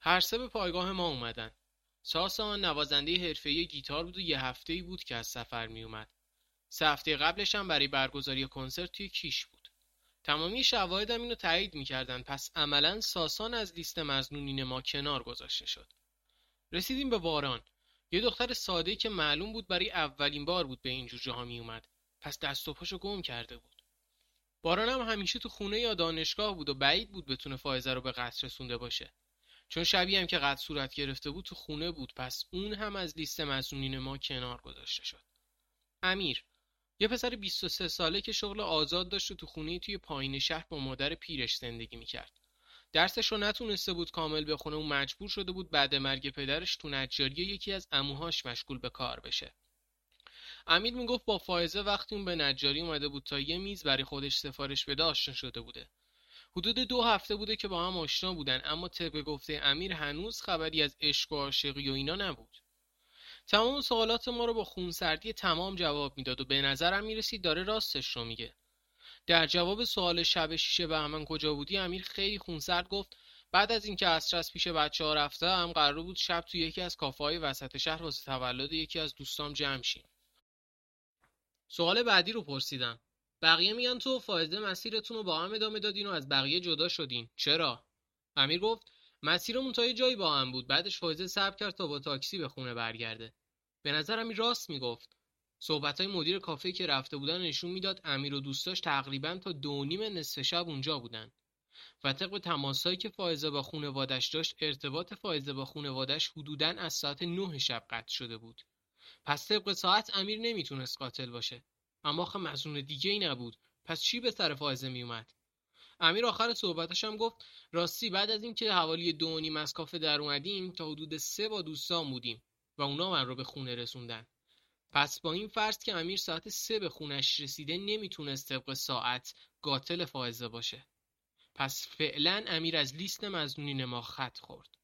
هر سه به پایگاه ما اومدن. ساسان نوازنده حرفه‌ای گیتار بود و یه هفته بود که از سفر میومد. سه هفته قبلش هم برای برگزاری کنسرت توی کیش بود. تمامی شواهدم اینو تایید می‌کردن پس عملا ساسان از لیست مزنونین ما کنار گذاشته شد. رسیدیم به باران. یه دختر ساده که معلوم بود برای اولین بار بود به این جوجه ها می اومد. پس دست و پاشو گم کرده بود. باران هم همیشه تو خونه یا دانشگاه بود و بعید بود بتونه فائزه رو به قصر رسونده باشه. چون شبیه هم که قد صورت گرفته بود تو خونه بود پس اون هم از لیست مسئولین ما کنار گذاشته شد. امیر یه پسر 23 ساله که شغل آزاد داشت و تو خونه توی پایین شهر با مادر پیرش زندگی می‌کرد. درسش رو نتونسته بود کامل بخونه و مجبور شده بود بعد مرگ پدرش تو نجاری یکی از اموهاش مشغول به کار بشه. امیر می‌گفت با فائزه وقتی اون به نجاری اومده بود تا یه میز برای خودش سفارش بده آشنا شده بوده. حدود دو هفته بوده که با هم آشنا بودن اما طبق گفته امیر هنوز خبری از عشق و عاشقی و اینا نبود. تمام سوالات ما رو با خونسردی تمام جواب می‌داد و به نظرم می‌رسید داره راستش رو میگه. در جواب سوال شب شیشه بهمن کجا بودی امیر خیلی خونسرد گفت بعد از اینکه از پیش بچه ها رفته هم قرار بود شب تو یکی از کافه های وسط شهر واسه تولد یکی از دوستام جمع شیم. سوال بعدی رو پرسیدم. بقیه میگن تو فایده مسیرتون رو با هم ادامه دادین و از بقیه جدا شدین. چرا؟ امیر گفت مسیرمون تا یه جایی با هم بود. بعدش فایزه صبر کرد تا با تاکسی به خونه برگرده. به نظرم این راست می‌گفت. صحبت های مدیر کافه که رفته بودن نشون می‌داد امیر و دوستاش تقریبا تا دو نیم نصف شب اونجا بودن. و طبق تماسهایی که فائزه با خونوادش داشت ارتباط فائزه با خونوادش حدوداً از ساعت نه شب قطع شده بود. پس طبق ساعت امیر نمی‌تونست قاتل باشه. اما آخه مزنون دیگه ای نبود. پس چی به سر فائزه میومد؟ امیر آخر صحبتش هم گفت راستی بعد از اینکه حوالی دو نیم از کافه در اومدیم تا حدود سه با دوستان بودیم و اونا من رو به خونه رسوندن. پس با این فرض که امیر ساعت سه به خونش رسیده نمی‌تونست طبق ساعت قاتل فائزه باشه. پس فعلا امیر از لیست مزنونین ما خط خورد.